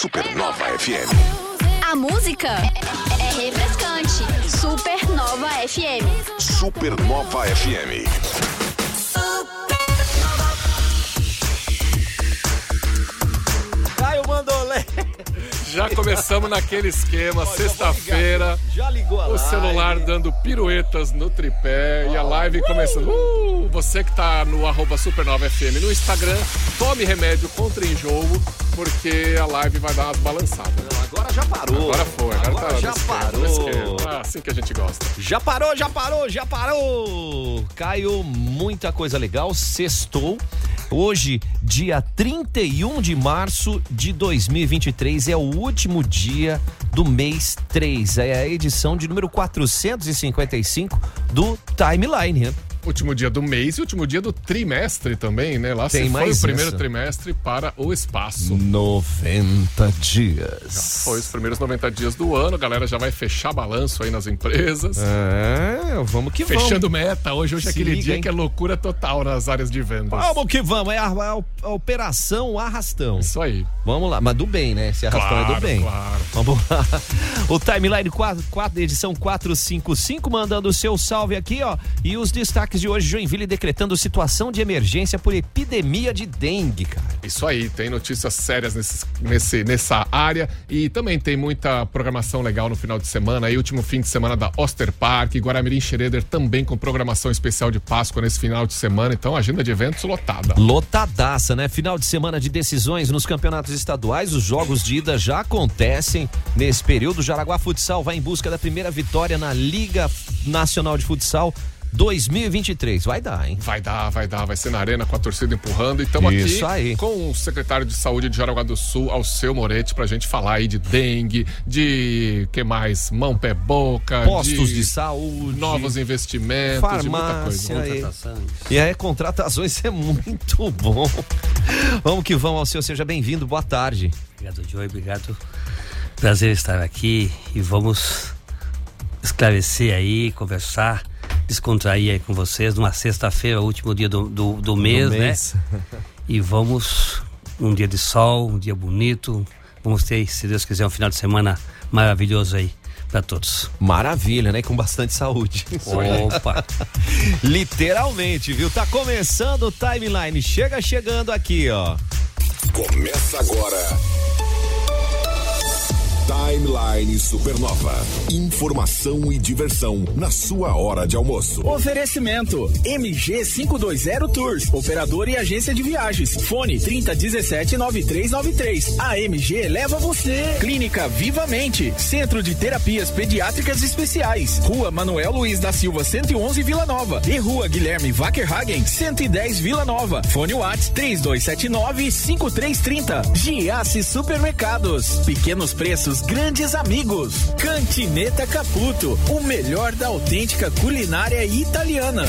Supernova FM. A música é refrescante. Supernova FM. Supernova FM. Caio Mandolé. Já começamos naquele esquema, sexta-feira. Já ligou a O live. celular dando piruetas no tripé e a live começando. Uh, você que tá no arroba Supernova FM no Instagram, tome remédio contra enjoo, porque a live vai dar umas balançadas. Não, agora já parou. Agora foi, agora, Agora tá já parou. esquema. Ah, assim que a gente gosta. Já parou, já parou, já parou! Caio, muita coisa legal. Sextou. Hoje, dia 31 de março de 2023, é o último dia do mês 3. É a edição de número 455 do Timeline. Último dia do mês e último dia do trimestre também, né? Lá Tem se foi o primeiro essa. trimestre para o espaço. 90 dias. Foi os primeiros 90 dias do ano, a galera já vai fechar balanço aí nas empresas. É, vamos que vamos. Fechando meta. Hoje, hoje é Se aquele liga, dia hein? que é loucura total nas áreas de vendas. Vamos que vamos, é a, a- a operação arrastão. Isso aí. Vamos lá, mas do bem, né? Esse arrastão é do Claro, bem. claro. Vamos lá. O timeline 4, 4, edição 455, mandando o seu salve aqui, ó. E os destaques de hoje: Joinville decretando situação de emergência por epidemia de dengue, cara. Isso aí, tem notícias sérias nesse, nesse, nessa área e também tem muita programação legal no final de semana. Aí, último fim de semana da Oster Park, Guaramirim Schroeder também com programação especial de Páscoa nesse final de semana. Então, agenda de eventos lotada. Lotadaça, né? Final de semana de decisões nos campeonatos estaduais. Os jogos de ida já acontecem nesse período. O Jaraguá Futsal vai em busca da primeira vitória na Liga Nacional de Futsal 2023. Vai dar, hein? Vai dar, vai dar, vai ser na arena com a torcida empurrando. E estamos aqui aí. com o secretário de saúde de Jaraguá do Sul, Alceu Moretti, pra gente falar aí de dengue, de que mais? Mão, pé, boca, Postos de saúde. novos investimentos, de muita coisa. farmácia. aí. E aí, contratações é muito bom. Vamos que vamos, Alceu. Seja bem-vindo. Boa tarde. Obrigado, Joey. Obrigado. Prazer estar aqui e vamos esclarecer aí, conversar, descontrair aí com vocês numa sexta-feira, último dia do, do, do mês, mês. né? E vamos, um dia de sol, um dia bonito. Vamos ter, se Deus quiser, um final de semana maravilhoso aí para todos. Maravilha, né? Com bastante saúde. Opa! Literalmente, viu? Tá começando o timeline. Chega chegando aqui, ó. Começa agora. Timeline Supernova. Informação e diversão na sua hora de almoço. Oferecimento MG 520 Tours, operador e agência de viagens. Fone 3017 9393. A MG leva você. Clínica Vivamente, Centro de Terapias Pediátricas Especiais. Rua Manuel Luiz da Silva 111 Vila Nova e Rua Guilherme Wackerhagen 110 Vila Nova. Fone Whats 3279 5330. Giasse Supermercados. Pequenos preços, grandes amigos. Cantineta Caputo, o melhor da autêntica culinária italiana.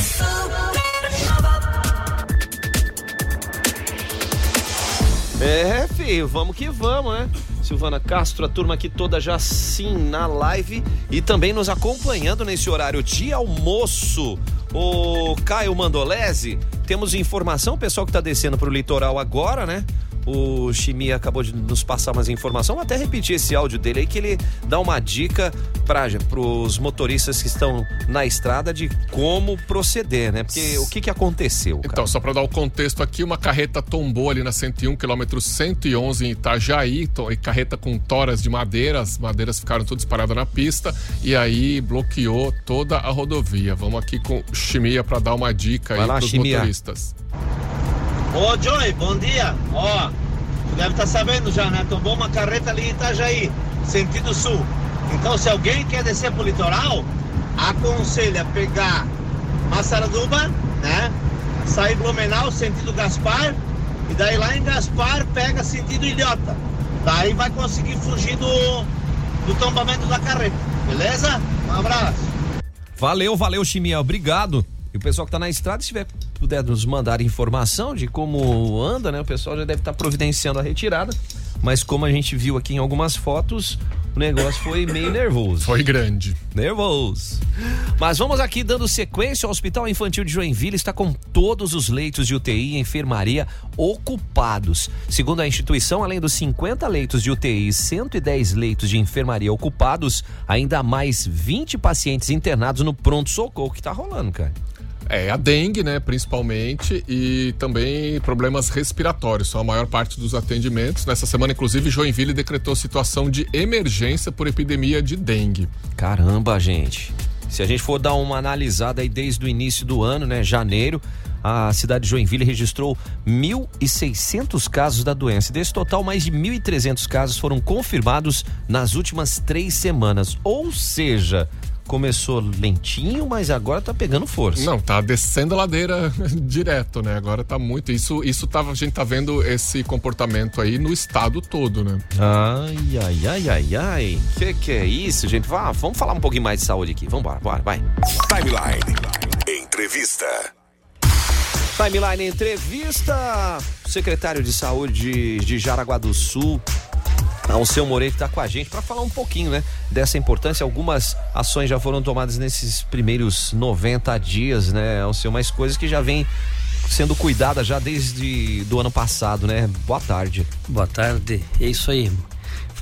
É, filho, vamos que vamos, né? Silvana Castro, a turma aqui toda já sim na live e também nos acompanhando nesse horário de almoço. O Caio Mandolese, temos informação, o pessoal que tá descendo pro litoral agora, né? O Chimia acabou de nos passar umas informações. Vou até repetir esse áudio dele aí, que ele dá uma dica para os motoristas que estão na estrada de como proceder, né? Porque o que, que aconteceu? Cara? Então, só para dar o contexto aqui, uma carreta tombou ali na 101, quilômetro 111 em Itajaí, e carreta com toras de madeira, as madeiras ficaram todas paradas na pista e aí bloqueou toda a rodovia. Vamos aqui com o Chimia para dar uma dica Vai aí pros Chimia. motoristas. Ô Joey, bom dia. Ó, tu deve estar sabendo já, né? Tombou uma carreta ali em Itajaí, sentido sul. Então, se alguém quer descer pro litoral, aconselha pegar Massaraduba, né? Sair Blumenau, sentido Gaspar, e daí lá em Gaspar pega sentido Ilhota. Daí vai conseguir fugir do, do tombamento da carreta, beleza? Um abraço. Valeu, valeu, Chimia, obrigado. E o pessoal que tá na estrada, se tiver, puder nos mandar informação de como anda, né? O pessoal já deve estar providenciando a retirada. Mas como a gente viu aqui em algumas fotos, o negócio foi meio nervoso. Foi grande. Nervoso. Mas vamos aqui dando sequência. O Hospital Infantil de Joinville está com todos os leitos de UTI e enfermaria ocupados. Segundo a instituição, além dos 50 leitos de UTI e 110 leitos de enfermaria ocupados, ainda há mais 20 pacientes internados no pronto-socorro que tá rolando, cara. É, a dengue, né, principalmente, e também problemas respiratórios, são a maior parte dos atendimentos. Nessa semana, inclusive, Joinville decretou situação de emergência por epidemia de dengue. Caramba, gente. Se a gente for dar uma analisada aí desde o início do ano, né, janeiro, a cidade de Joinville registrou 1.600 casos da doença. Desse total, mais de 1.300 casos foram confirmados nas últimas três semanas. Ou seja, começou lentinho, mas agora tá pegando força. Não, tá descendo a ladeira direto, né? Agora tá muito. Isso, isso tá, a gente tá vendo esse comportamento aí no estado todo, né? Ai, ai, ai, ai, ai. Que que é isso, gente? Vá, vamos falar um pouquinho mais de saúde aqui. Vamos embora, bora, vai. Timeline. Entrevista. Timeline Entrevista. O secretário de Saúde de Jaraguá do Sul, Alceu Moreira, que está com a gente para falar um pouquinho, né, dessa importância. Algumas ações já foram tomadas nesses primeiros 90 dias, né, Alceu, mas coisas que já vêm sendo cuidadas já desde do ano passado, né? Boa tarde. Boa tarde. É isso aí.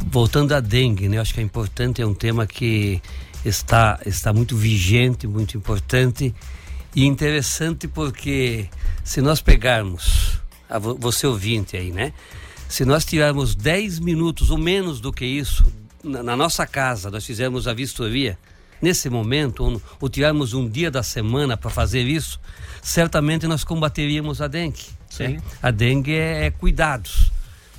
Voltando à dengue, né? Acho que é importante, é um tema que está, está muito vigente, muito importante e interessante porque se nós pegarmos, a vo- você ouvinte aí, né? Se nós tirarmos 10 minutos ou menos do que isso, na, na nossa casa, nós fizermos a vistoria, nesse momento, ou, ou tirarmos um dia da semana para fazer isso, certamente nós combateríamos a dengue. né? A dengue é, é cuidados.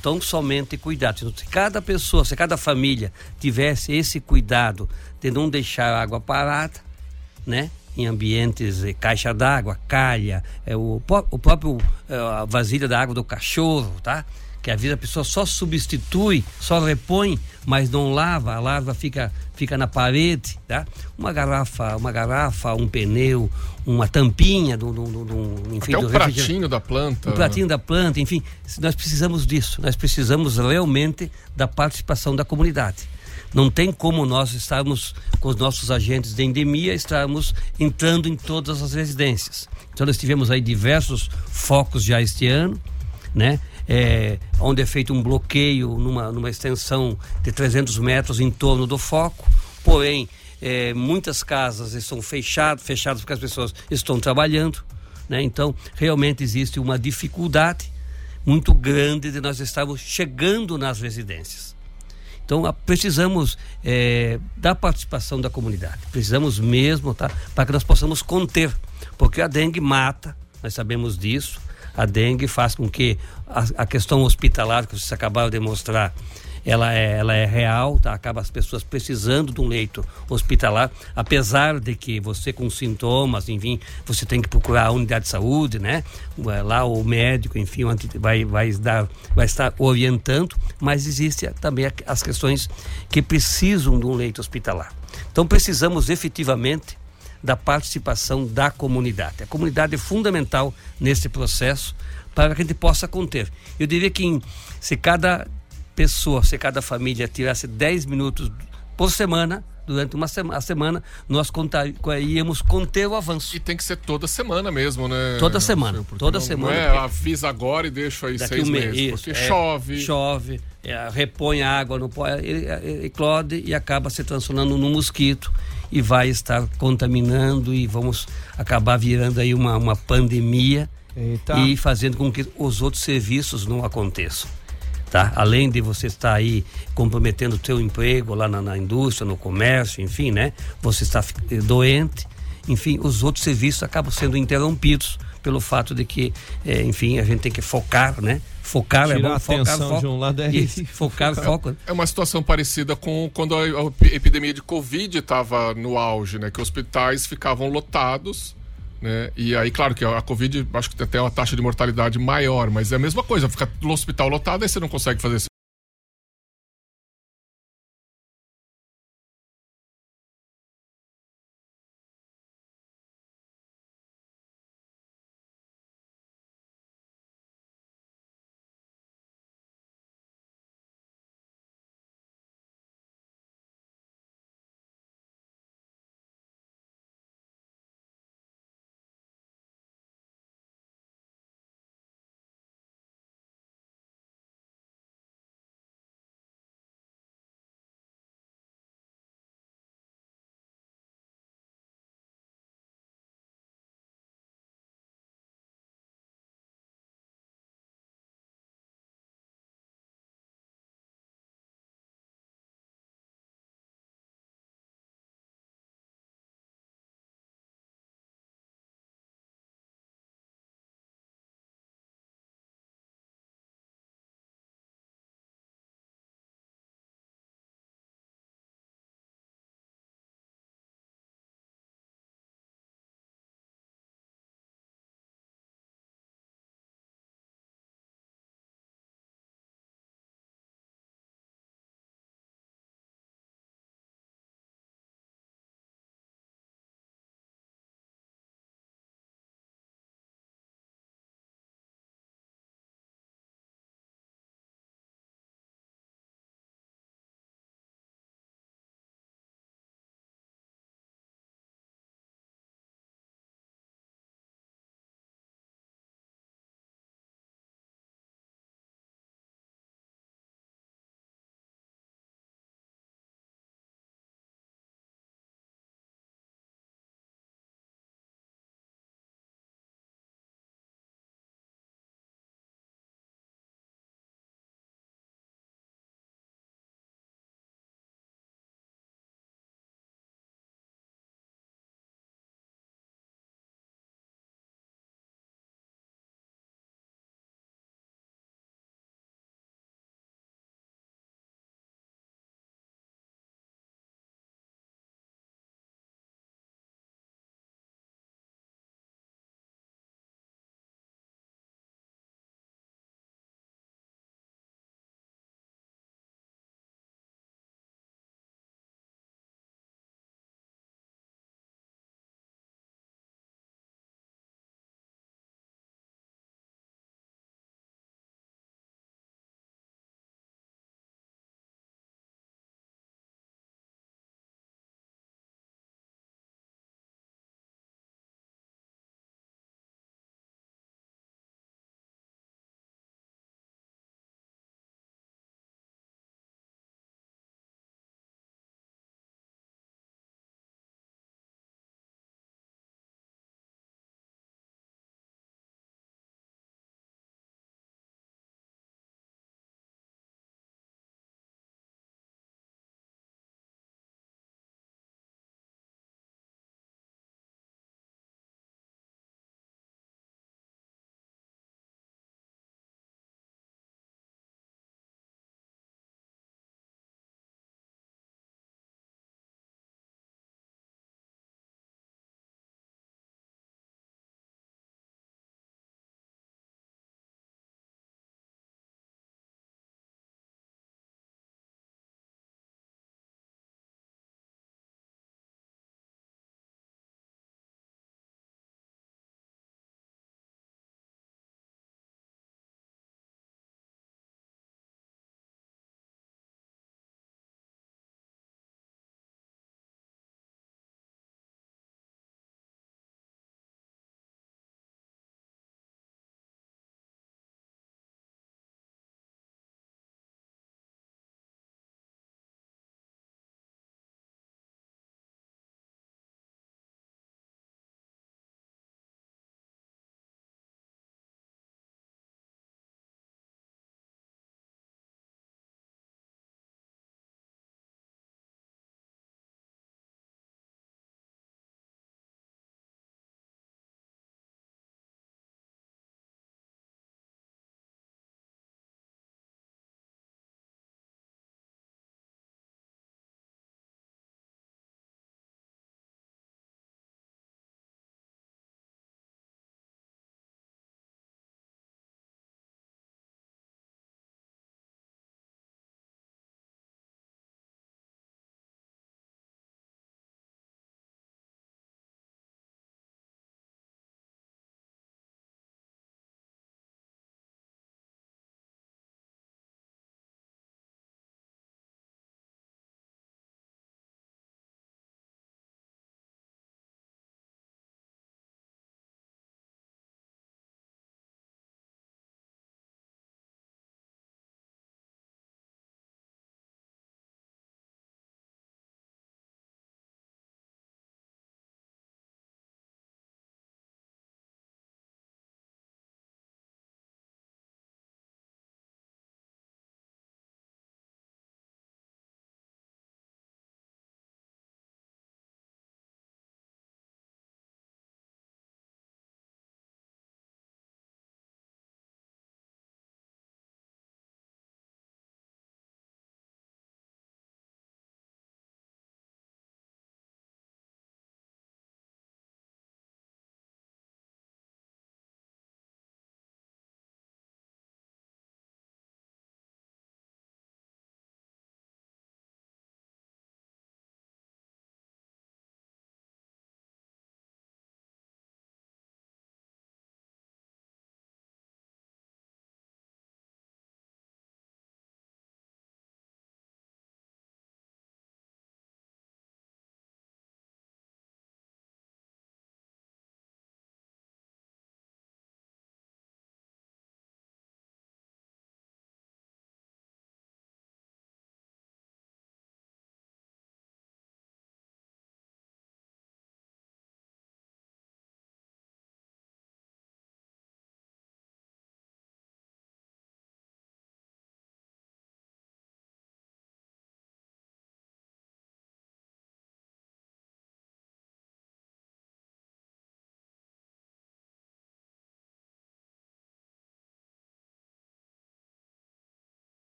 Então, somente cuidado. Então, se cada pessoa, se cada família tivesse esse cuidado de não deixar a água parada, né? Em ambientes, eh, caixa d'água, calha, é, o, o próprio eh, a vasilha da água do cachorro, tá? Que às vezes a pessoa só substitui, só repõe, mas não lava, a lava fica, fica na parede, tá? Uma garrafa, uma garrafa, um pneu, uma tampinha do, do, do, do enfim, Até do o refrigerante. pratinho da planta. O pratinho da planta, enfim, nós precisamos disso. Nós precisamos realmente da participação da comunidade. Não tem como nós estarmos com os nossos agentes de endemia, estarmos entrando em todas as residências. Então nós tivemos aí diversos focos já este ano, né? É, onde é feito um bloqueio numa, numa extensão de 300 metros em torno do foco, porém é, muitas casas estão fechadas, fechadas porque as pessoas estão trabalhando, né? Então realmente existe uma dificuldade muito grande de nós estarmos chegando nas residências. Então precisamos eh, da participação da comunidade, precisamos mesmo, tá, para que nós possamos conter, porque a dengue mata, nós sabemos disso. A dengue faz com que a, a questão hospitalar que vocês acabaram de mostrar, ela é, ela é real, tá? Acaba as pessoas precisando de um leito hospitalar, apesar de que você com sintomas, enfim, você tem que procurar a unidade de saúde, né? Lá o médico, enfim, vai, vai, dar, vai estar orientando, mas existe também as questões que precisam de um leito hospitalar. Então precisamos efetivamente da participação da comunidade. A comunidade é fundamental nesse processo para que a gente possa conter. Eu diria que em- se cada pessoa, se cada família tirasse 10 minutos por semana, durante uma sema, a semana, nós contar, íamos conter o avanço. E tem que ser toda semana mesmo, né? Toda semana, Porque toda não, semana, Não é, porque- avisa agora e deixa aí Daqui seis um mês, meses. isso, porque é, chove. Chove, é, repõe a água no pó, ele, ele eclode e acaba se transformando num mosquito e vai estar contaminando e vamos acabar virando aí uma, uma pandemia Eita. e fazendo com que os outros serviços não aconteçam. Tá? Além de você estar aí comprometendo o teu emprego lá na, na indústria, no comércio, enfim, né? Você está eh, doente, enfim, os outros serviços acabam sendo interrompidos pelo fato de que, eh, enfim, a gente tem que focar, né? Focar é Tirar bom, a focar, atenção foco. de um lado é Isso, focar, foco. É uma situação parecida com quando a, a epidemia de Covid estava no auge, né? Que hospitais ficavam lotados, né? E aí, claro que a Covid acho que até uma taxa de mortalidade maior, mas é a mesma coisa, fica no hospital lotado aí você não consegue fazer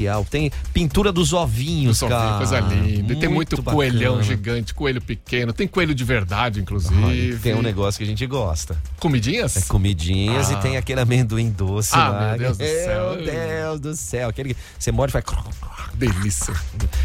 especial. Tem pintura dos ovinhos, vi, cara. coisa linda. E tem muito bacana. coelhão gigante, coelho pequeno. Tem coelho de verdade, inclusive. Olha, tem um negócio que a gente gosta. Comidinhas? É comidinhas Ah. e tem aquele amendoim doce Ah, lá. meu Deus do céu. Meu Deus do céu. Aquele que você morde e faz... Delícia.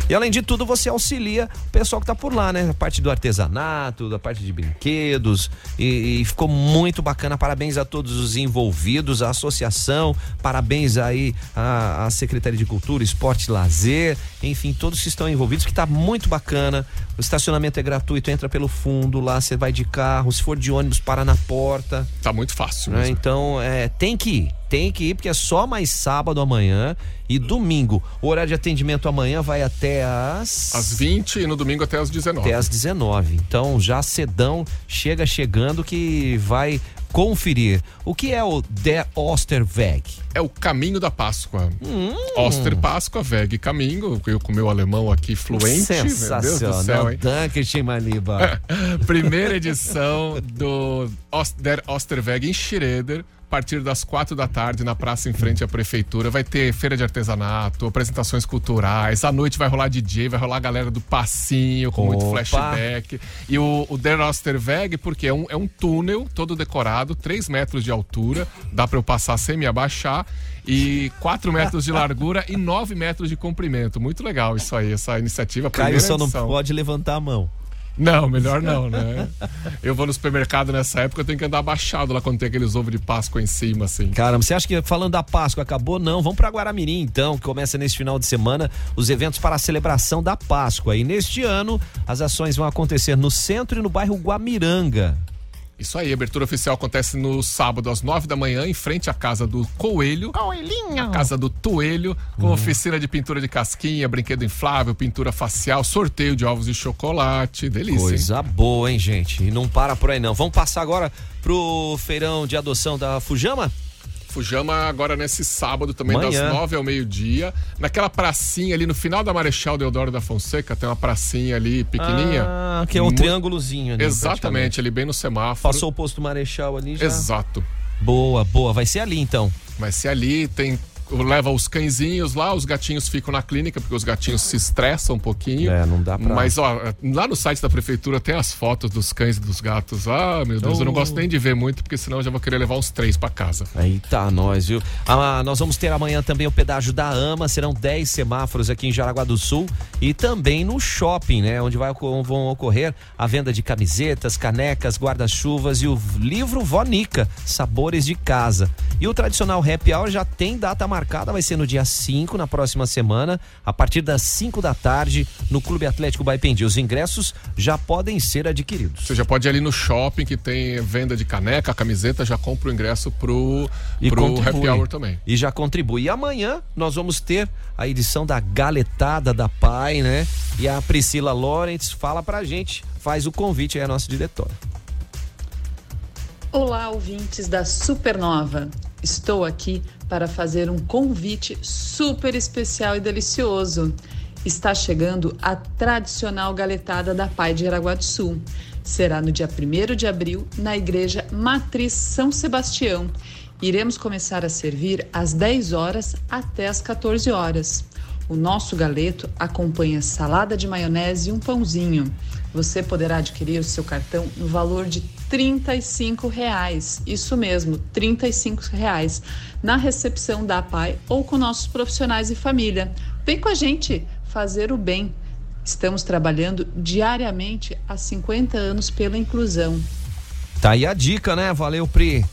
E além de tudo, você auxilia o pessoal que tá por lá, né? A parte do artesanato, da parte de brinquedos. E, e ficou muito bacana. Parabéns a todos os envolvidos, a associação. Parabéns aí à, à Secretaria de Cultura, Esporte e Lazer. Enfim, todos que estão envolvidos, que tá muito bacana. O estacionamento é gratuito, entra pelo fundo lá, você vai de carro. Se for de ônibus, para na porta. Tá muito fácil né? Então, é, tem que ir. Tem que ir, porque é só mais sábado amanhã e domingo. O horário de atendimento amanhã vai até as. Às 20 e no domingo até às 19. Até às 19. Então, já cedão, chega chegando que vai conferir. O que é o Der Osterweg? É o caminho da Páscoa. Hum. Oster Páscoa, Veg caminho. Eu com meu alemão aqui fluente. Sensacional. céu? Danke. Primeira edição do Der Osterweg em Schroeder. A partir das quatro da tarde, na praça em frente à prefeitura, vai ter feira de artesanato, apresentações culturais. À noite vai rolar DJ, vai rolar a galera do passinho, com muito Opa. flashback. E o, o Der Osterweg, porque é um, é um túnel todo decorado, 3 metros de altura, dá para eu passar sem me abaixar, e 4 metros de largura e 9 metros de comprimento. Muito legal isso aí, essa iniciativa. Caio só não edição. pode levantar a mão. Não, melhor não, né? Eu vou no supermercado nessa época, eu tenho que andar abaixado lá quando tem aqueles ovos de Páscoa em cima, assim. Caramba, você acha que falando da Páscoa acabou? Não, vamos para Guaramirim então, que começa nesse final de semana os eventos para a celebração da Páscoa. E neste ano as ações vão acontecer no centro e no bairro Guamiranga. Isso aí, a abertura oficial acontece no sábado às nove da manhã, em frente à casa do Coelho. Coelhinho! A casa do Toelho, com oficina de pintura de casquinha, brinquedo inflável, pintura facial, sorteio de ovos de chocolate. Delícia. hein? Coisa boa, hein, gente? E não para por aí não. Vamos passar agora pro feirão de adoção da Fujama? Fujama agora nesse sábado também, Manhã. das nove ao meio-dia. Naquela pracinha ali no final da Marechal Deodoro da Fonseca, tem uma pracinha ali pequenininha. Ah, que é um triângulozinho ali. Exatamente, ali bem no semáforo. Passou o posto Marechal ali já. Exato. Boa, boa. Vai ser ali então. Vai ser ali, tem. Leva os cãezinhos lá, os gatinhos ficam na clínica, porque os gatinhos se estressam um pouquinho. É, não dá pra- Mas, ó, lá no site da prefeitura tem as fotos dos cães e dos gatos. Ah, meu Deus, eu não Oh. gosto nem de ver muito, porque senão eu já vou querer levar uns três pra casa. Aí tá nós, viu? Ah, nós vamos ter amanhã também o pedágio da AMA, serão 10 semáforos aqui em Jaraguá do Sul e também no shopping, né? Onde vai, vão ocorrer a venda de camisetas, canecas, guarda-chuvas e o livro Vonica, Sabores de Casa. E o tradicional happy hour já tem data marcada, vai ser no dia 5, na próxima semana, a partir das 5 da tarde, no Clube Atlético Baipendi. Os ingressos já podem ser adquiridos. Você já pode ir ali no shopping que tem venda de caneca, camiseta, já compra o ingresso pro, E pro contribui. happy hour também. E já contribui. E amanhã nós vamos ter a edição da Galetada da Pai, né? E a Priscila Lawrence fala pra gente, faz o convite aí a nossa diretora. Olá, ouvintes da Supernova. Estou aqui para fazer um convite super especial e delicioso. Está chegando a tradicional galetada da Pai de Araguá do Sul. Será no dia 1 de abril, na Igreja Matriz São Sebastião. Iremos começar a servir às 10 horas até às 14 horas. O nosso galeto acompanha salada de maionese e um pãozinho. Você poderá adquirir o seu cartão no valor de 35 reais. Isso mesmo, 35 reais. Na recepção da APAI ou com nossos profissionais e família. Vem com a gente fazer o bem. Estamos trabalhando diariamente há 50 anos pela inclusão. Tá aí a dica, né? Valeu, Pri.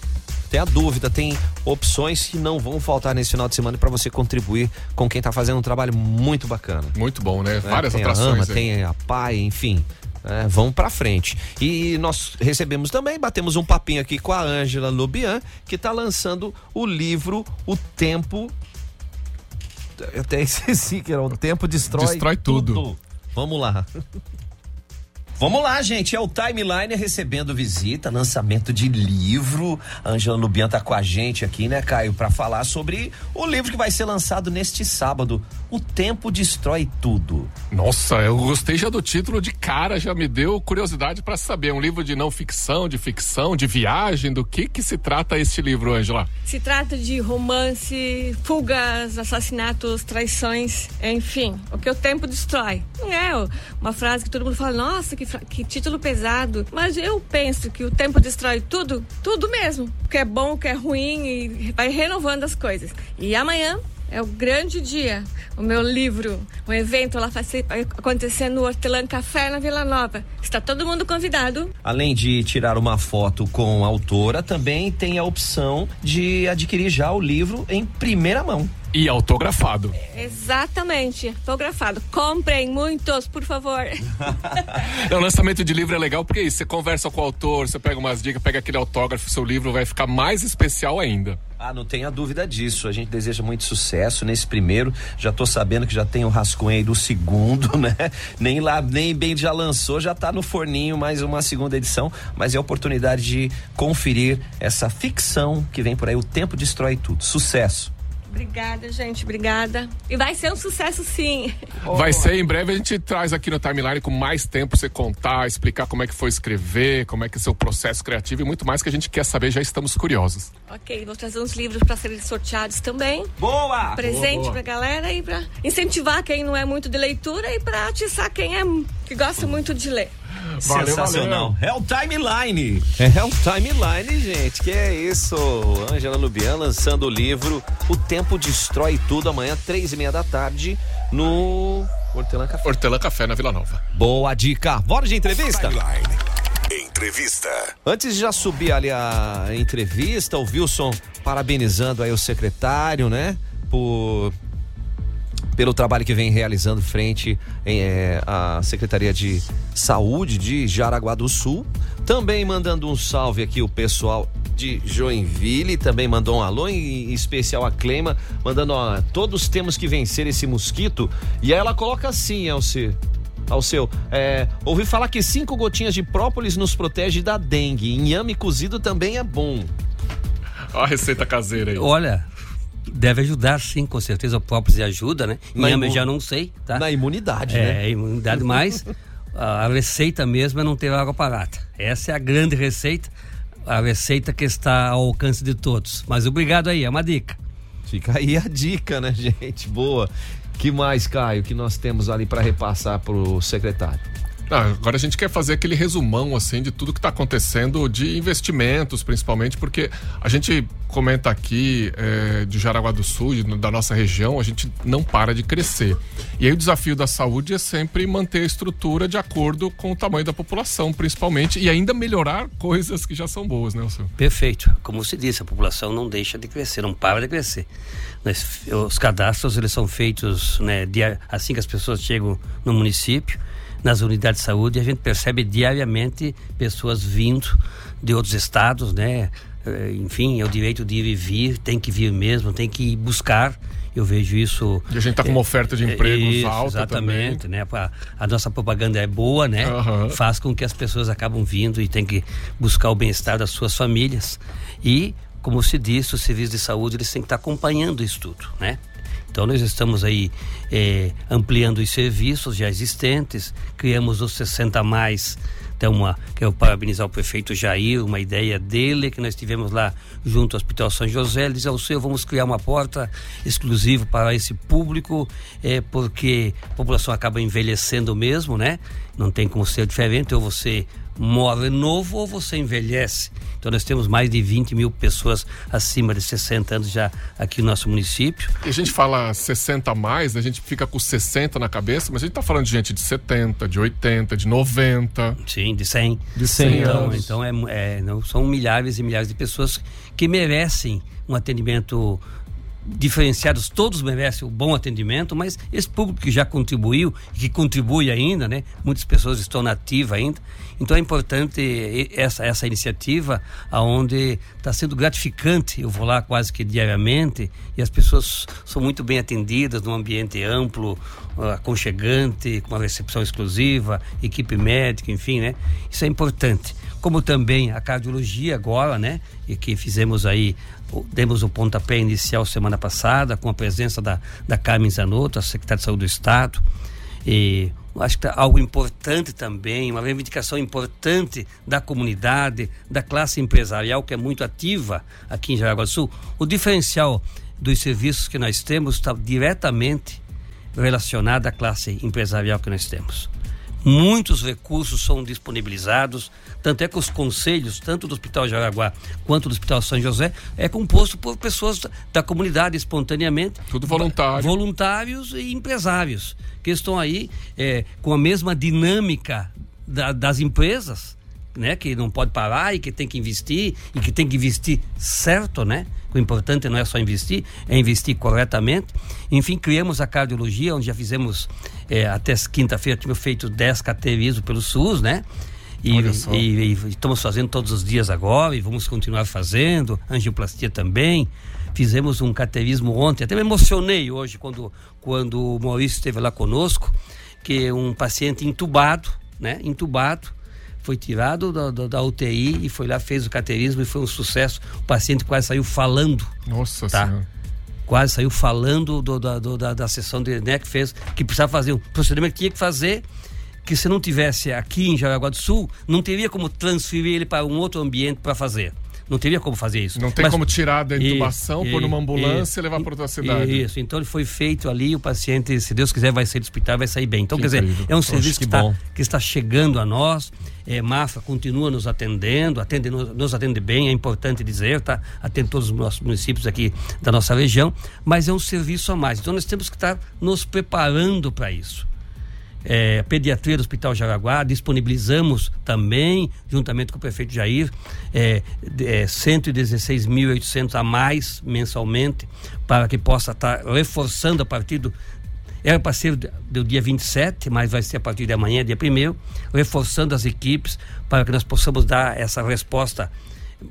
Tem a dúvida, tem opções que não vão faltar nesse final de semana para você contribuir com quem tá fazendo um trabalho muito bacana. Muito bom, né? né? Várias tem atrações. A AMA, tem a PAI, enfim. Né? vamos pra frente. E nós recebemos também, batemos um papinho aqui com a Ângela Lubian, que tá lançando o livro O Tempo. Eu até esqueci que era O Tempo Destrói, Destrói tudo. Vamos lá. Vamos lá, gente. É o Timeline recebendo visita, lançamento de livro. A Angela Lubian tá com a gente aqui, né, Caio, para falar sobre o livro que vai ser lançado neste sábado. O Tempo Destrói Tudo. Nossa, eu gostei já do título de cara, já me deu curiosidade para saber. É um livro de não ficção, de ficção, de viagem. Do que que se trata este livro, Angela? Se trata de romance, fugas, assassinatos, traições, enfim, o que o tempo destrói. Não é uma frase que todo mundo fala, nossa, que, que título pesado. Mas eu penso que o tempo destrói tudo, tudo mesmo. O que é bom, o que é ruim e vai renovando as coisas. E amanhã é o grande dia. O meu livro, um evento lá vai acontecer no Hortelã Café na Vila Nova. Está todo mundo convidado. Além de tirar uma foto com a autora, também tem a opção de adquirir já o livro em primeira mão. E autografado. Exatamente, autografado. Comprem muitos, por favor. o lançamento de livro é legal porque você conversa com o autor, você pega umas dicas, pega aquele autógrafo, seu livro vai ficar mais especial ainda. Ah, não tenha dúvida disso. A gente deseja muito sucesso nesse primeiro. Já tô sabendo que já tem o rascunho aí do segundo, né? Nem lá, nem bem já lançou, já tá no forninho mais uma segunda edição. Mas é a oportunidade de conferir essa ficção que vem por aí. O tempo destrói tudo. Sucesso! Obrigada, gente, obrigada. E vai ser um sucesso, sim. Vai ser, em breve a gente traz aqui no Timeline com mais tempo você contar, explicar como é que foi escrever, como é que é seu processo criativo e muito mais que a gente quer saber, já estamos curiosos. Ok, vou trazer uns livros para serem sorteados também. Boa! Presente boa, boa. pra galera e pra incentivar quem não é muito de leitura e pra atiçar quem é que gosta muito de ler. Valeu, Sensacional. Valeu. É o timeline. É o timeline, gente. Que é isso? Angela Lubian lançando o livro O Tempo Destrói Tudo amanhã, três e meia da tarde, no Hortelã Café. Hortelã Café na Vila Nova. Boa dica. Bora de entrevista? Timeline. Entrevista. Antes de já subir ali a entrevista, o Wilson parabenizando aí o secretário, né? Por pelo trabalho que vem realizando frente é, à Secretaria de Saúde de Jaraguá do Sul. Também mandando um salve aqui o pessoal de Joinville, também mandou um alô em especial a Clema, mandando, ó, todos temos que vencer esse mosquito. E aí ela coloca assim, Alcir, ao seu. É, ouvi falar que cinco gotinhas de própolis nos protege da dengue. Inhame cozido também é bom. Olha a receita caseira aí. Olha, deve ajudar, sim, com certeza. O própolis ajuda, né? Inhame já não sei, tá? Na imunidade, é, né? É, imunidade, mas a receita mesmo é não ter água parada. Essa é a grande receita, a receita que está ao alcance de todos. Mas obrigado aí, é uma dica. Fica aí a dica, né, gente? Boa. Que mais, Caio, que nós temos ali para repassar para o secretário? Ah, agora a gente quer fazer aquele resumão assim de tudo que está acontecendo de investimentos, principalmente porque a gente comenta aqui é, de Jaraguá do Sul, da nossa região, a gente não para de crescer. E aí o desafio da saúde é sempre manter a estrutura de acordo com o tamanho da população, principalmente, e ainda melhorar coisas que já são boas, né, Wilson? Perfeito. Como se disse, a população não deixa de crescer, não para de crescer. Os cadastros eles são feitos né, assim que as pessoas chegam no município nas unidades de saúde, a gente percebe diariamente pessoas vindo de outros estados, né? Eh, enfim, é o direito de ir e vir, tem que vir mesmo, tem que buscar. Eu vejo isso. E a gente está com uma oferta de empregos isso, alta exatamente, também. né? A, a, nossa propaganda é boa, né? Uhum. Faz com que as pessoas acabam vindo e tem que buscar o bem-estar das suas famílias. E, como se disse, o serviço de saúde eles têm que estar acompanhando isso tudo, né? Então nós estamos aí é, ampliando os serviços já existentes, criamos os 60 mais. Então, uma, quero parabenizar o prefeito Jair, uma ideia dele que nós tivemos lá junto ao Hospital São José. Ele diz ao vamos criar uma porta exclusiva para esse público, é, porque a população acaba envelhecendo mesmo, né? Não tem como ser diferente, ou você morre novo ou você envelhece. Então nós temos mais de 20 mil pessoas acima de 60 anos já aqui no nosso município. E a gente fala 60 a mais, a gente fica com 60 na cabeça, mas a gente está falando de gente de 70, de 80, de 90. Sim, de 100. De 100 então, anos. Então é, é, não, são milhares e milhares de pessoas que merecem um atendimento diferenciados, todos merecem um bom atendimento, mas esse público que já contribuiu, que contribui ainda, né? Muitas pessoas estão nativas ainda. Então é importante essa, essa iniciativa, aonde está sendo gratificante. Eu vou lá quase que diariamente e as pessoas são muito bem atendidas num ambiente amplo, aconchegante, com uma recepção exclusiva, equipe médica, enfim, né? Isso é importante. Como também a cardiologia agora, né? E que fizemos aí demos o pontapé inicial semana passada com a presença da, da Carmen Zanotto, a secretária de Saúde do Estado. E acho que tá algo importante também, uma reivindicação importante da comunidade, da classe empresarial que é muito ativa aqui em Jaraguá do Sul. O diferencial dos serviços que nós temos está diretamente relacionado à classe empresarial que nós temos. Muitos recursos são disponibilizados, tanto é que os conselhos, tanto do Hospital Jaraguá quanto do Hospital São José, é composto por pessoas da comunidade espontaneamente. Tudo voluntário. Voluntários e empresários, que estão aí é, com a mesma dinâmica da, das empresas, né? Que não pode parar e que tem que investir e que tem que investir certo, né? O importante não é só investir, é investir corretamente. Enfim, criamos a cardiologia, onde já fizemos é, até quinta-feira, tínhamos feito 10 cateterismos pelo SUS, né? E, e, e, e, estamos fazendo todos os dias agora e vamos continuar fazendo, angioplastia também. Fizemos um cateterismo ontem, até me emocionei hoje quando, quando o Maurício esteve lá conosco, que um paciente entubado, né? Entubado, foi tirado da, da, da, UTI e foi lá, fez o cateterismo e foi um sucesso. O paciente quase saiu falando. Nossa tá? Senhora. Quase saiu falando do, da, do, da, da sessão de, né, que fez, que precisava fazer um procedimento que tinha que fazer, que se não tivesse aqui em Jaraguá do Sul, não teria como transferir ele para um outro ambiente para fazer. Não teria como fazer isso. Não tem Mas, como tirar da intubação, e, pôr numa ambulância isso, e levar para outra cidade. Isso, então ele foi feito ali, o paciente, se Deus quiser, vai sair do hospital, vai sair bem. Então, Que quer incrível. dizer, é um Poxa, serviço que que, está, bom. que está chegando a nós. É, Mafra continua nos atendendo, atende, nos, nos atende bem, é importante dizer, tá? Atende todos os nossos municípios aqui da nossa região, mas é um serviço a mais. Então nós temos que estar nos preparando para isso é, pediatria do Hospital Jaraguá, disponibilizamos também, juntamente com o prefeito Jair, é, é, 116.800 a mais mensalmente, para que possa estar reforçando a partir do. Era para ser do dia 27, mas vai ser a partir de amanhã, dia 1 reforçando as equipes para que nós possamos dar essa resposta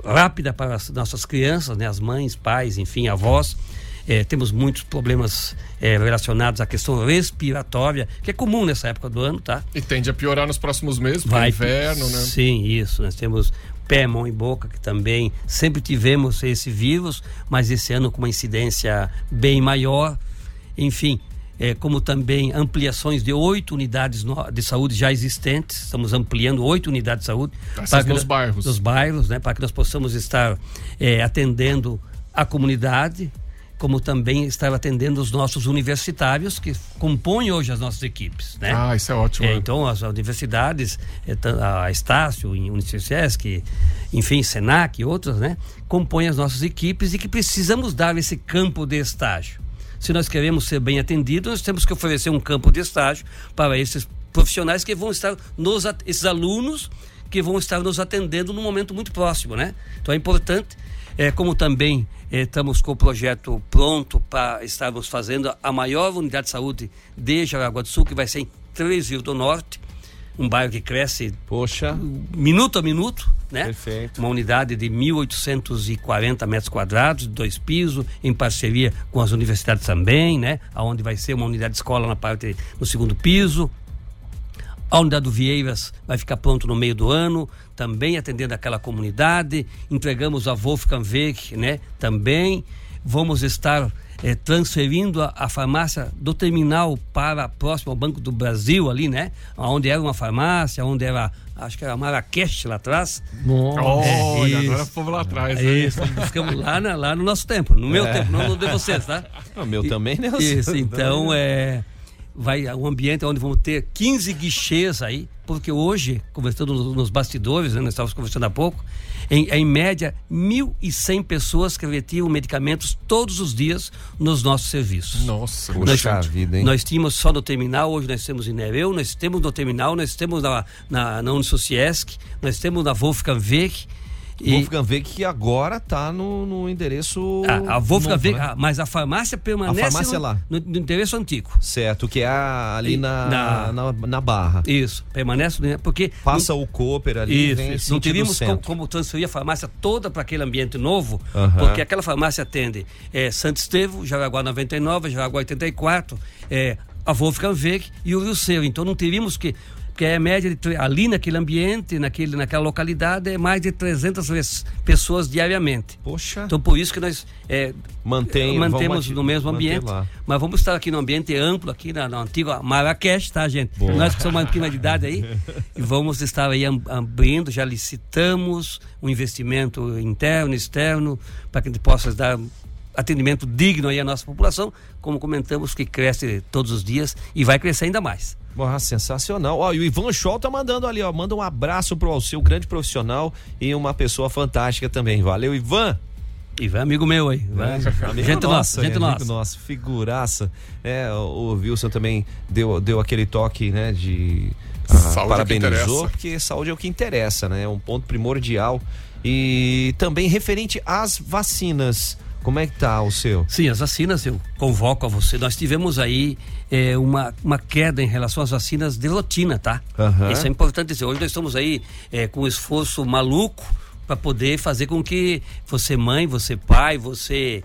rápida para as nossas crianças, né, as mães, pais, enfim, avós. Eh, temos muitos problemas eh, relacionados à questão respiratória, que é comum nessa época do ano, tá? E tende a piorar nos próximos meses, é inverno, né? Sim, isso. Nós temos pé, mão e boca, que também sempre tivemos esse vírus, mas esse ano com uma incidência bem maior. Enfim, é, como também ampliações de oito unidades no- de saúde já existentes. Estamos ampliando oito unidades de saúde. Para que nos bairros. Nos bairros, né? Para que nós possamos estar é, atendendo a comunidade, como também estar atendendo os nossos universitários que compõem hoje as nossas equipes, né? Ah, isso é ótimo. É, né? então, as universidades, eh, a Estácio, em Unicesesc, enfim, Senac e outras, né, compõem as nossas equipes e que precisamos dar esse campo de estágio. Se nós queremos ser bem atendidos, nós temos que oferecer um campo de estágio para esses profissionais que vão estar nos, esses alunos que vão estar nos atendendo num momento muito próximo, né? Então é importante, é, como também eh, estamos com o projeto pronto para estarmos fazendo a maior unidade de saúde de Jaraguá do Sul, que vai ser em Três Rios do Norte, um bairro que cresce Poxa, minuto a minuto, né? Perfeito. Uma unidade de 1.840 metros quadrados, dois pisos, em parceria com as universidades também, né? Aonde vai ser uma unidade de escola na parte no segundo piso. A unidade do Vieiras vai ficar pronto no meio do ano, também atendendo aquela comunidade. Entregamos a Wolfgang Weg, né? Também vamos estar eh, transferindo a, a farmácia do terminal para próximo ao Banco do Brasil ali, né? Onde era uma farmácia, onde era, acho que era Marrakech lá atrás. Olha, isso. agora fomos lá atrás. É né? isso, buscamos lá, na- lá no nosso tempo, no meu É. tempo, não no de vocês, tá? o meu também, né? Isso, então é vai um ambiente onde vamos ter 15 guichês aí, porque hoje, conversando nos, bastidores, né, nós estávamos conversando há pouco, em, em média 1.100 pessoas que retiram medicamentos todos os dias nos nossos serviços. Nossa, Poxa nós- vida, hein? Nós tínhamos só no terminal, hoje nós temos em Nereu, nós temos no terminal, nós temos na, na, na Unisociesc, nós temos na Wolfgang Weg, E- Wolfgang Weg que agora tá no, no endereço. A, a Wolfgang novo, Weg, né? ah, mas a farmácia permanece A farmácia no, lá. no, no endereço antigo. Certo, que é a- ali na, na- na, na Barra. Isso, permanece, né? porque Passa o Cooper ali Isso, isso. Não teríamos como, como transferir a farmácia toda para aquele ambiente novo, Aham. porque aquela farmácia atende é, Santo Estevão, Jaraguá 99, Jaraguá 84, é, a Wolfgang Weg e o Rio Seu. Então não teríamos que. Porque é a média de, ali naquele ambiente, naquele, naquela localidade, é mais de 300 ves- pessoas diariamente. Poxa. Então por isso que nós é, Mantém, mantemos no mesmo ambiente. Mas vamos estar aqui no ambiente amplo, aqui na, na antiga Marrakech, tá, gente? Boa. Nós que somos um pouquinho mais de idade aí. e vamos estar aí abrindo, já licitamos um investimento interno, externo, para que a gente possa dar atendimento digno aí à nossa população, como comentamos, que cresce todos os dias e vai crescer ainda mais. Ah, sensacional. Ó, e o Ivan Scholl tá mandando ali, ó. Manda um abraço pro Alceu, grande profissional e uma pessoa fantástica também. Valeu, Ivan. Ivan é amigo meu aí. Amigo gente nossa, gente é, amigo nossa. nosso, figuraça. É, o Wilson também deu, deu aquele toque, né, de ah, Saúde é parabenizou, interessa. porque saúde é o que interessa, né? É um ponto primordial. E também referente às vacinas, como é que tá o seu? Sim, as vacinas, eu convoco a você. Nós tivemos aí eh, uma, uma queda em relação às vacinas de rotina, tá? Aham. Isso é importante dizer. Hoje nós estamos aí eh, com um esforço maluco para poder fazer com que você mãe, você pai, você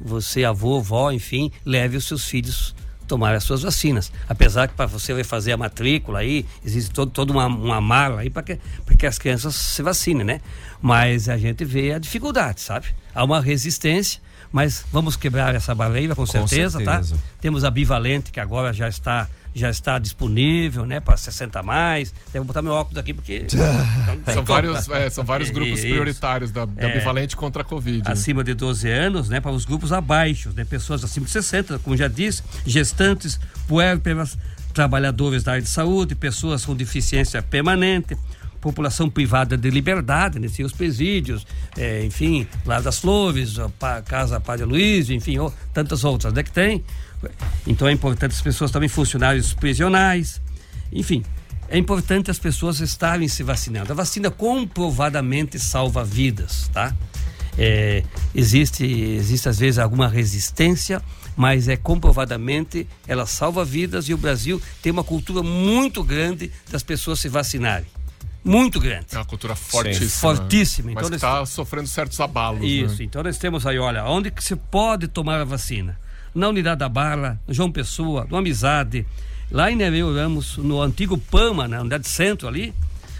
você avô, avó, enfim, leve os seus filhos tomar as suas vacinas. Apesar que para você vai fazer a matrícula aí, existe todo, toda uma, uma mala aí para que, pra que as crianças se vacinem, né? Mas a gente vê a dificuldade, sabe? Há uma resistência, mas vamos quebrar essa barreira com, certeza, certeza. tá? Temos a Bivalente, que agora já está já está disponível, né, para 60 a mais. Devo botar meu óculos aqui porque São vários, é, são vários grupos Isso. prioritários da, da É. bivalente contra a Covid. né? acima de 12 anos, né, para os grupos abaixo, né, pessoas acima de 60, como já disse, gestantes, puérperas, trabalhadores da área de saúde, pessoas com deficiência permanente, população privada de liberdade, né, os presídios, eh, enfim, lá das Flores, a Casa Padre Luiz, enfim, ou tantas outras, né, que tem. Então é importante as pessoas também funcionários prisionais, enfim, é importante as pessoas estarem se vacinando. A vacina comprovadamente salva vidas, tá? É, existe, existe às vezes alguma resistência, mas é comprovadamente ela salva vidas e o Brasil tem uma cultura muito grande das pessoas se vacinarem. Muito grande. É uma cultura fortíssima. Fortíssima. Mas Então, está sofrendo certos abalos. Isso, Né? então nós temos aí, olha, onde que se pode tomar a vacina? Na Unidade da Barra, no João Pessoa, no Amizade, lá em Nereu Ramos, no antigo Pama, na Unidade Centro ali,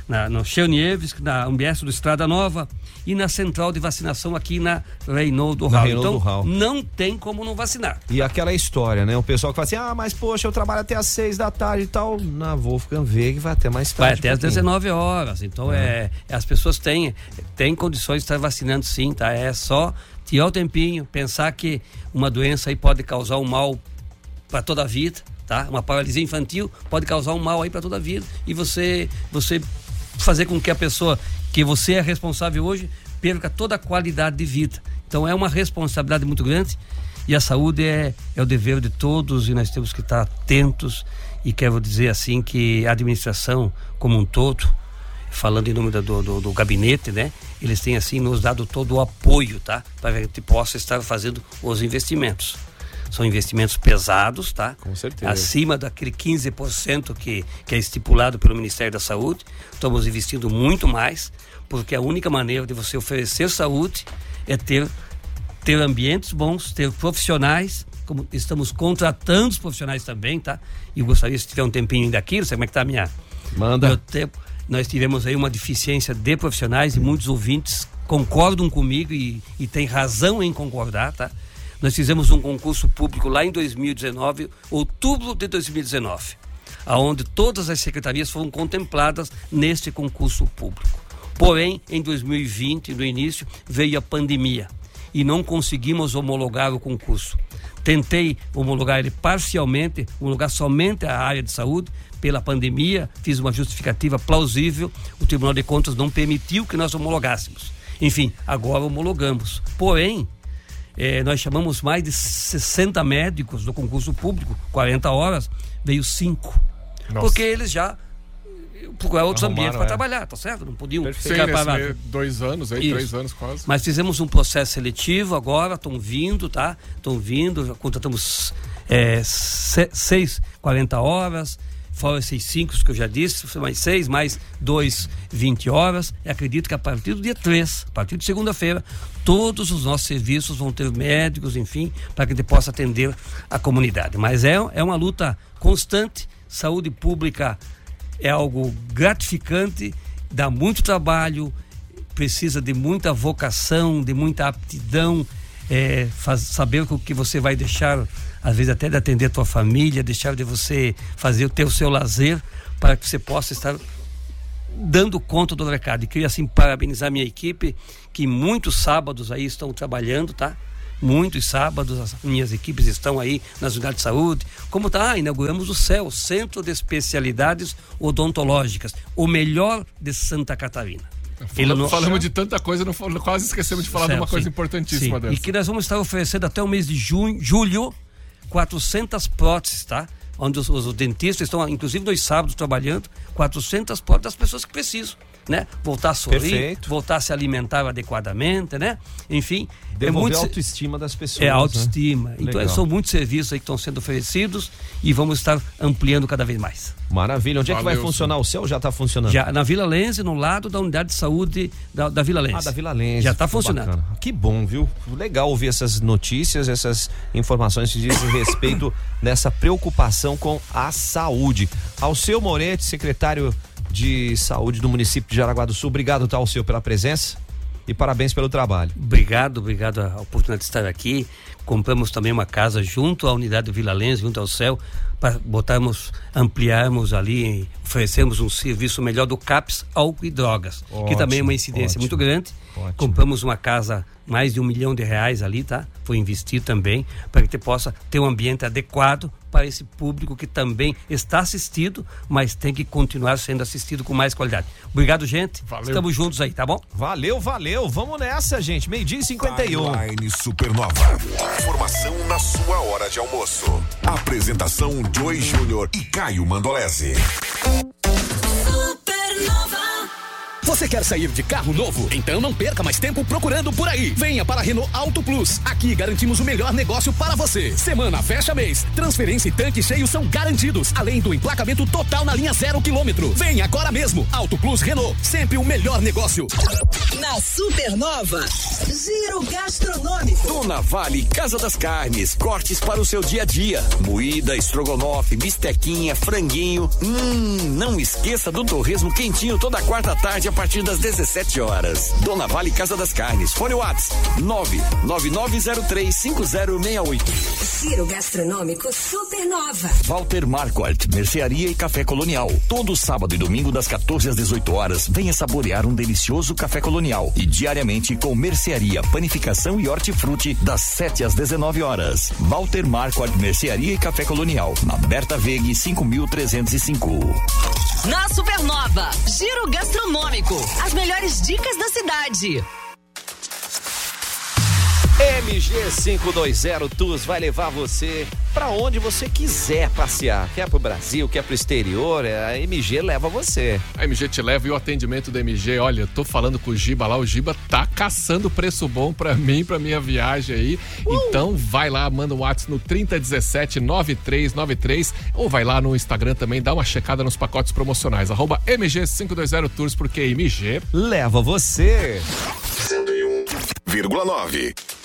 na, no Chernivtsi, na Ambiente do Estrada Nova e na Central de Vacinação aqui na Reinaldo Na Hall. Reinaldo Então, Hall. não tem como não vacinar. E aquela história, né? O pessoal que fala assim: ah, mas poxa, eu trabalho até às seis da tarde e tal. Na Wolfgang Weg vai até mais Vai tarde. até às um pouquinho. 19 horas. Então é. as pessoas têm, têm condições de estar vacinando sim, tá? É só tirar o tempinho, pensar que uma doença aí pode causar um mal para toda a vida, tá? Uma paralisia infantil pode causar um mal aí para toda a vida e você você fazer com que a pessoa que você é responsável hoje perca toda a qualidade de vida. Então é uma responsabilidade muito grande e a saúde é, é o dever de todos e nós temos que estar atentos e quero dizer assim que a administração como um todo falando em nome do, do, do gabinete, né? Eles têm assim nos dado todo o apoio, tá? Para que a gente possa estar fazendo os investimentos. São investimentos pesados, tá? Com certeza. Acima daquele 15% que, que é estipulado pelo Ministério da Saúde. Estamos investindo muito mais, porque a única maneira de você oferecer saúde é ter, ter ambientes bons, ter profissionais, como estamos contratando os profissionais também, tá? E eu gostaria, se tiver um tempinho ainda aqui, não sei como é que tá a minha, Manda. meu tempo. Nós tivemos aí uma deficiência de profissionais e muitos ouvintes concordam comigo e, e têm razão em concordar, tá? Nós fizemos um concurso público lá em 2019, outubro de 2019, aonde todas as secretarias foram contempladas neste concurso público. Porém, em 2020, no início, veio a pandemia e não conseguimos homologar o concurso. Tentei homologar ele parcialmente, homologar somente a área de saúde, pela pandemia, fiz uma justificativa plausível, o Tribunal de Contas não permitiu que nós homologássemos. Enfim, agora homologamos. Porém, eh, nós chamamos mais de 60 médicos do concurso público, 40 horas, veio 5. Nossa. Porque eles já procurar outros Arrumaram, ambientes para é. trabalhar, tá certo? Não podiam Sim, ficar parados. dois anos aí, Isso. três anos quase. Mas fizemos um processo seletivo agora, estão vindo, tá? Estão vindo, contratamos é, se- seis 40 horas, fora esses cinco que eu já disse, mais seis, mais dois 20 horas. E acredito que a partir do dia 3, a partir de segunda-feira, todos os nossos serviços vão ter médicos, enfim, para que a gente possa atender a comunidade. Mas é, é uma luta constante, saúde pública é algo gratificante, dá muito trabalho, precisa de muita vocação, de muita aptidão, é, faz- saber o que você vai deixar, às vezes até de atender a tua família, deixar de você fazer o teu seu lazer, para que você possa estar dando conta do recado. E queria assim parabenizar minha equipe, que muitos sábados aí estão trabalhando, tá? Muitos sábados as minhas equipes estão aí nas unidades de saúde. Como tá? Ah, inauguramos o CEL, Centro de Especialidades Odontológicas, o melhor de Santa Catarina. Falamos, falamos de tanta coisa, não, quase esquecemos de falar de Certo, uma coisa sim. importantíssima Sim. dessa. E que nós vamos estar oferecendo até o mês de junho, julho 400 próteses, tá? Onde os, os dentistas estão, inclusive nos sábados, trabalhando, 400 próteses das pessoas que precisam, né? Voltar a sorrir, Perfeito. voltar a se alimentar adequadamente, né? Enfim, Devolver muito a autoestima das pessoas. é né? autoestima. Então, Legal. são muitos serviços aí que estão sendo oferecidos e vamos estar ampliando cada vez mais. Maravilha. Onde é que vai Valeu, funcionar o céu? Já está funcionando? Já na Vila Lense, no lado da unidade de saúde da, da Vila Lense. Ah, da Vila Lense. Já está funcionando. bacana. Que bom, viu? Legal ouvir essas notícias, essas informações que dizem respeito nessa preocupação com a saúde. Alceu Moretti, secretário de saúde do município de Jaraguá do Sul, obrigado, tá, Alceu, pela presença e parabéns pelo trabalho. Obrigado, obrigado a oportunidade de estar aqui. Compramos também uma casa junto à unidade Vila Lense, junto ao céu, para botarmos, ampliarmos ali, oferecermos um serviço melhor do CAPS, álcool e drogas, que Ótimo, também é uma incidência ótimo, muito grande. ótimo. Compramos uma casa, mais de um milhão de reais ali, tá? Foi investido também, para que você possa ter um ambiente adequado para esse público que também está assistido, mas tem que continuar sendo assistido com mais qualidade. Obrigado, gente. Valeu. Estamos juntos aí, tá bom? Valeu, valeu. Vamos nessa, gente. Meio-dia e 51. Timeline Supernova. Informação na sua hora de almoço. Apresentação Joy Júnior e Caio Mandolese. Você quer sair de carro novo? Então não perca mais tempo procurando por aí. Venha para a Renault Auto Plus. Aqui garantimos o melhor negócio para você. Semana fecha mês. Transferência e tanque cheio são garantidos, além do emplacamento total na linha zero quilômetro. Venha agora mesmo. Auto Plus Renault, sempre o melhor negócio. Na Supernova, Giro Gastronômico. Dona Vale Casa das Carnes, cortes para o seu dia a dia. Moída, estrogonofe, bistequinha, franguinho. Hum, não esqueça do torresmo quentinho toda quarta tarde a partir das 17 horas. Dona Vale Casa das Carnes, fone Whats 999035068. Giro Gastronômico Supernova. Walter Marquardt, Mercearia e Café Colonial. Todo sábado e domingo das 14 às 18 horas, venha saborear um delicioso café colonial. E diariamente com mercearia, panificação e hortifruti das 7 às 19 horas. Walter Marquardt, Mercearia e Café Colonial. Na Berta Vegue 5305. Na Supernova, Giro Gastronômico. As melhores dicas da cidade. MG520 Tours vai levar você para onde você quiser passear. Quer pro Brasil, quer pro exterior, é, a MG leva você. A MG te leva e o atendimento da MG, olha, eu tô falando com o Giba lá, o Giba tá caçando preço bom pra mim, pra minha viagem aí. Então vai lá, manda um WhatsApp no 3017 9393 ou vai lá no Instagram também, dá uma checada nos pacotes promocionais, arroba MG520 Tours, porque MG Leva você. 101,9.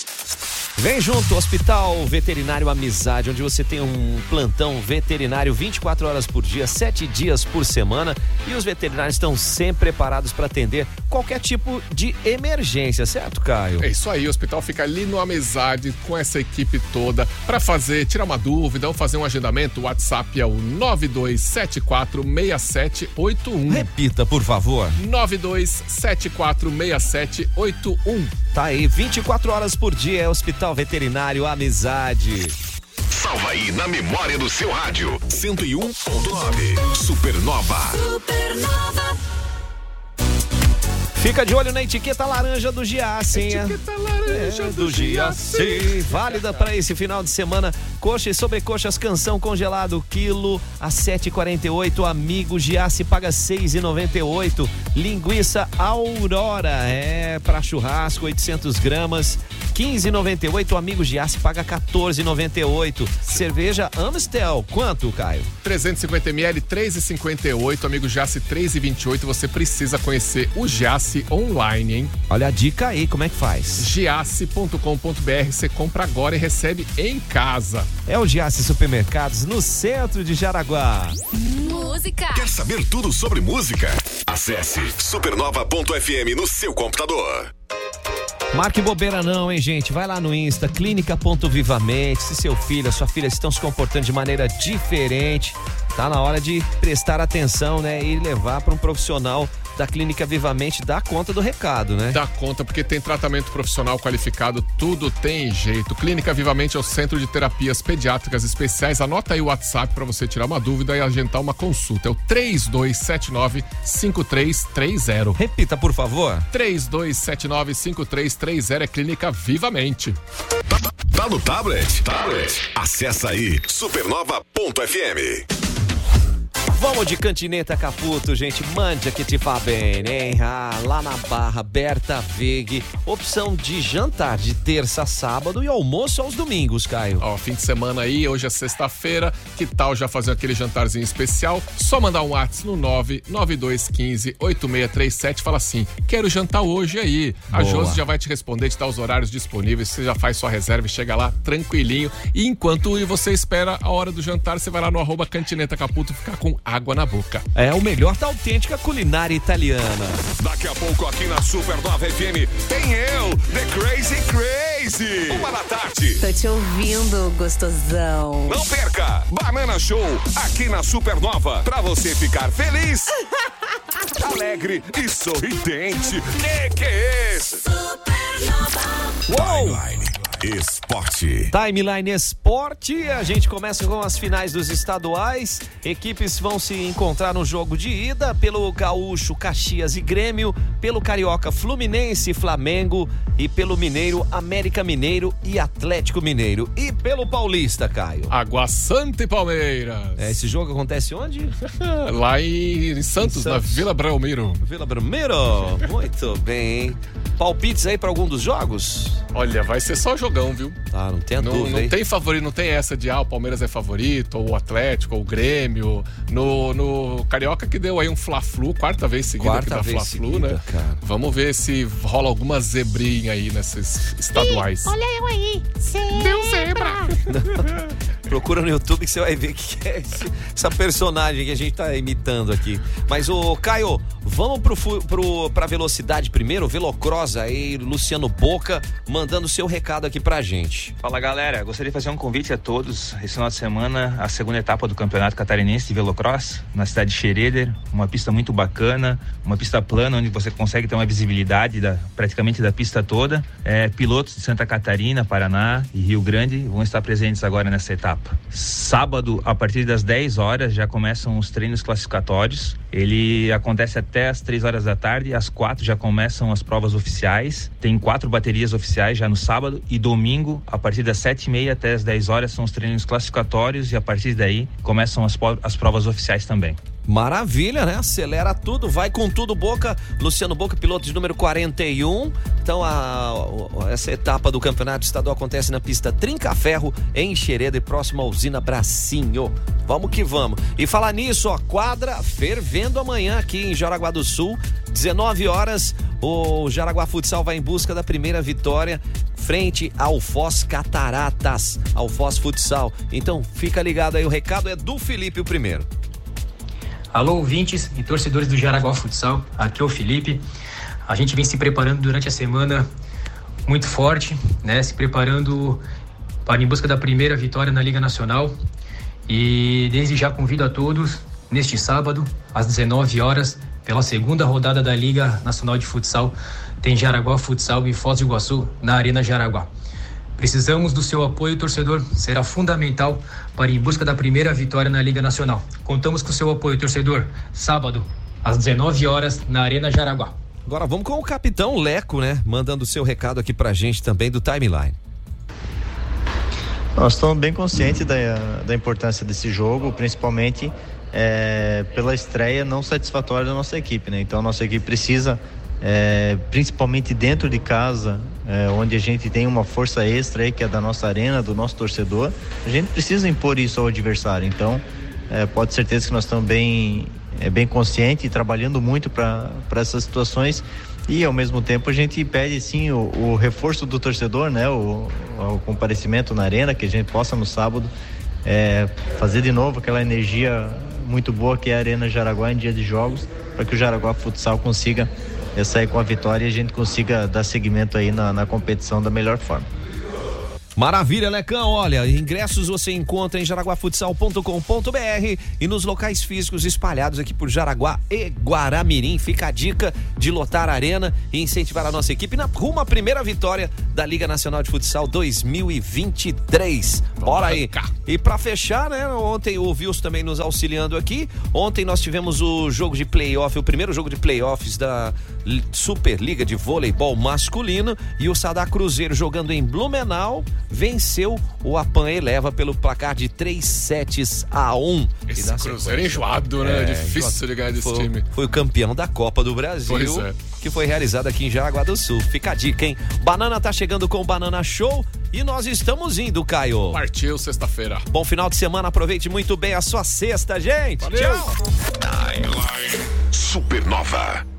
Vem junto, Hospital Veterinário Amizade, onde você tem um plantão veterinário 24 horas por dia, 7 dias por semana. E os veterinários estão sempre preparados para atender qualquer tipo de emergência, certo, Caio? É isso aí, o hospital fica ali no Amizade com essa equipe toda para fazer, tirar uma dúvida ou fazer um agendamento. O WhatsApp é o 92746781. Repita, por favor. 92746781. Tá aí, 24 horas por dia é Hospital Veterinário Amizade. Salva aí na memória do seu rádio. 101,9. Supernova. Fica de olho na etiqueta laranja do hein? Etiqueta laranja É, do Giasse. Válida para esse final de semana Coxa e sobrecoxas canção congelado quilo a 7,48. Amigo Giasse paga 6,98. Linguiça Aurora é para churrasco 800 gramas 15,98. Amigo Giasse paga 14,98. Cerveja Amstel quanto, Caio? 350 ml, 3,58. Amigo Giasse, 3,28. Você precisa conhecer o Giasse online, hein? Olha a dica aí, como é que faz? Giasse.com.br. Você compra agora e recebe em casa. É o Giasse Supermercados no centro de Jaraguá. Música. Quer saber tudo sobre música? Acesse supernova.fm no seu computador. Marque bobeira não, hein, gente? Vai lá no Insta, clínica.vivamente. Se seu filho, sua filha estão se comportando de maneira diferente, tá na hora de prestar atenção, né? E levar para um profissional da Clínica Vivamente dar conta do recado, né? Dá conta, porque tem tratamento profissional qualificado, tudo tem jeito. Clínica Vivamente é o centro de terapias pediátricas especiais. Anota aí o WhatsApp para você tirar uma dúvida e agendar uma consulta. É o 3279-5330. Repita, por favor. 3279-5330 é Clínica Vivamente. Tá no tablet? Tablet. Acessa aí supernova.fm. Vamos de cantineta Caputo, gente. Mande que te faz bem, hein? Ah, lá na Barra, Berta Veg. Opção de jantar de terça a sábado e almoço aos domingos, Caio. Ó, fim de semana aí, hoje é sexta-feira. Que tal já fazer aquele jantarzinho especial? Só mandar um WhatsApp no 99215-8637. Fala assim: quero jantar hoje aí. A Boa. Josi já vai te responder, te dar os horários disponíveis. Você já faz sua reserva e chega lá tranquilinho. E enquanto você espera a hora do jantar, você vai lá no arroba Cantineta Caputo ficar com água na boca. É o melhor da autêntica culinária italiana. Daqui a pouco aqui na Supernova FM tem eu, The Crazy Crazy. Uma da tarde. Tô te ouvindo, gostosão. Não perca! Banana Show aqui na Supernova pra você ficar feliz, alegre e sorridente. Que que é esse? Uou! Esporte. Timeline Esporte, a gente começa com as finais dos estaduais. Equipes vão se encontrar no jogo de ida pelo Gaúcho, Caxias e Grêmio, pelo Carioca Fluminense e Flamengo e pelo Mineiro América Mineiro e Atlético Mineiro. E pelo Paulista, Caio. Água Santa e Palmeiras. É, esse jogo acontece onde? Lá em, em Santos, Em na Santos. Vila Belmiro. Vila Belmiro. Muito bem? Palpites aí para algum dos jogos? Olha, vai ser só jogão, viu? Tá, não tenha Não, dúvida. não hein? tem favorito, não tem essa de ah, o Palmeiras é favorito, ou o Atlético, ou o Grêmio. No, no Carioca que deu aí um Fla-Flu, quarta vez seguida Quarta que dá Fla-Flu, né? cara. Vamos ver se rola alguma zebrinha aí nesses estaduais. Olha eu aí. Deu zebra. Procura no YouTube que você vai ver o que é esse- essa personagem que a gente tá imitando aqui. Mas, o Caio, vamos pro, pro, pra velocidade primeiro, Velocross aí, Luciano Boca, mandando seu recado aqui pra gente. Fala galera, gostaria de fazer um convite a todos. Esse final de semana, a segunda etapa do Campeonato Catarinense de Velocross, na cidade de Xereder. Uma pista muito bacana, uma pista plana, onde você consegue ter uma visibilidade da, praticamente da pista toda. É, pilotos de Santa Catarina, Paraná e Rio Grande vão estar presentes agora nessa etapa. Sábado, a partir das 10 horas, já começam os treinos classificatórios. Ele acontece até às 3 horas da tarde, às 4 já começam as provas oficiais. Tem quatro baterias oficiais já no sábado e domingo, a partir das 7 e meia até as 10 horas, são os treinos classificatórios e a partir daí começam as, as provas oficiais também. Maravilha, né? Acelera tudo, vai com tudo, Boca. Luciano Boca, piloto de número 41. Então, a, o- essa etapa do campeonato estadual acontece na pista Trinca Ferro, em Xereda, e próximo à usina Bracinho. Vamos que vamos. E falar nisso, ó, quadra fervendo amanhã aqui em Jaraguá do Sul. 19 horas, o Jaraguá Futsal vai em busca da primeira vitória frente ao Foz Cataratas, ao Foz Futsal. Então, fica ligado aí, o recado é do Felipe o primeiro. Alô, ouvintes e torcedores do Jaraguá Futsal, aqui é o Felipe. A gente vem se preparando durante a semana muito forte, né? Se preparando para em busca da primeira vitória na Liga Nacional. E desde já convido a todos neste sábado, às 19 horas, pela segunda rodada da Liga Nacional de Futsal, tem Jaraguá Futsal e Foz do Iguaçu na Arena Jaraguá. Precisamos do seu apoio, torcedor. Será fundamental para ir em busca da primeira vitória na Liga Nacional. Contamos com seu apoio, torcedor. Sábado, às 19 horas, na Arena Jaraguá. Agora vamos com o capitão Leco, né? Mandando o seu recado aqui pra gente também do timeline. Nós estamos bem conscientes da, da importância desse jogo, principalmente é, pela estreia não satisfatória da nossa equipe. Né? Então, a nossa equipe precisa, é, principalmente dentro de casa, é, onde a gente tem uma força extra aí, que é da nossa arena, do nosso torcedor, a gente precisa impor isso ao adversário. Então, é, pode ter certeza que nós estamos bem, é, bem conscientes e trabalhando muito para essas situações e ao mesmo tempo a gente pede sim o, o reforço do torcedor, né? O, o, comparecimento na arena, que a gente possa no sábado é, fazer de novo aquela energia muito boa que é a Arena Jaraguá em dia de jogos, para que o Jaraguá Futsal consiga é, sair com a vitória e a gente consiga dar seguimento aí na, na competição da melhor forma. Maravilha, Lecão. Olha, ingressos você encontra em jaraguafutsal.com.br e nos locais físicos espalhados aqui por Jaraguá e Guaramirim. Fica a dica de lotar a arena e incentivar a nossa equipe na rumo à primeira vitória da Liga Nacional de Futsal 2023. Bora aí. E para fechar, né? Ontem o Wilson também nos auxiliando aqui. Ontem nós tivemos o jogo de playoff, o primeiro jogo de playoffs da Superliga de Voleibol Masculino e o Sadar Cruzeiro jogando em Blumenau venceu o Apan Eleva pelo placar de 3 sets a 1. Esse Cruzeiro é enjoado, né? É, Difícil de ganhar desse foi, time. Foi o campeão da Copa do Brasil. Pois é. Que foi realizado aqui em Jaraguá do Sul. Fica a dica, hein? Banana tá chegando com o Banana Show e nós estamos indo, Caio. Partiu sexta-feira. Bom final de semana, aproveite muito bem a sua sexta, gente. Valeu. Tchau. Supernova.